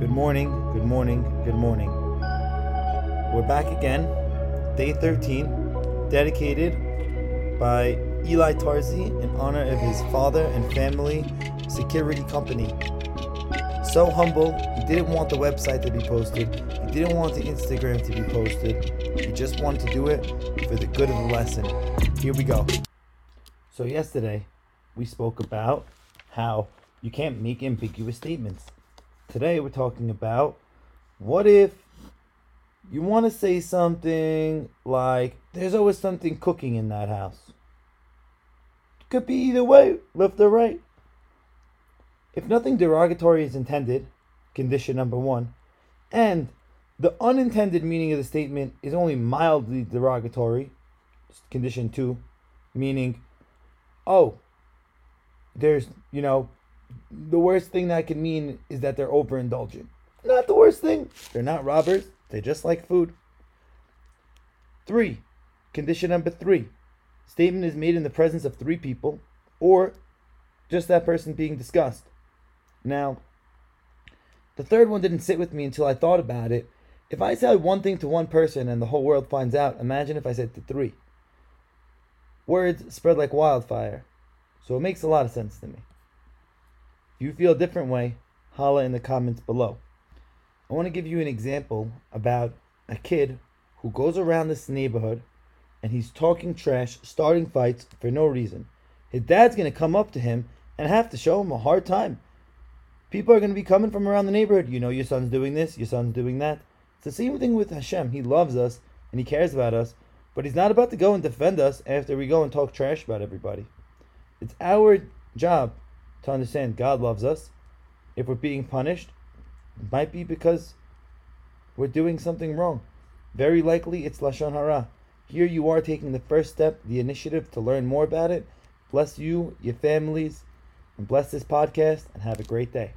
Good morning, good morning, good morning. We're back again, day 13, dedicated by Eli Tarzi in honor of his father and family security company. So humble, he didn't want the website to be posted, he didn't want the Instagram to be posted, he just wanted to do it for the good of the lesson. Here we go. So, yesterday, we spoke about how you can't make ambiguous statements. Today we're talking about what if you want to say something like there's always something cooking in that house. Could be either way, left or right. If nothing derogatory is intended, condition number one, and the unintended meaning of the statement is only mildly derogatory, condition two, meaning, oh, there's, you know, the worst thing that can mean is that they're overindulgent. Not the worst thing. They're not robbers. They just like food. Three, condition number three. Statement is made in the presence of three people or just that person being discussed. Now, the third one didn't sit with me until I thought about it. If I say one thing to one person and the whole world finds out, imagine if I said to three. Words spread like wildfire. So it makes a lot of sense to me. If you feel a different way, holla in the comments below. I want to give you an example about a kid who goes around this neighborhood and he's talking trash, starting fights for no reason. His dad's going to come up to him and have to show him a hard time. People are going to be coming from around the neighborhood. You know, your son's doing this, your son's doing that. It's the same thing with Hashem. He loves us and he cares about us, but he's not about to go and defend us after we go and talk trash about everybody. It's our job to understand God loves us. If we're being punished, it might be because we're doing something wrong. Very likely it's Lashon Hara. Here you are taking the first step, the initiative to learn more about it. Bless you, your families, and bless this podcast, and have a great day.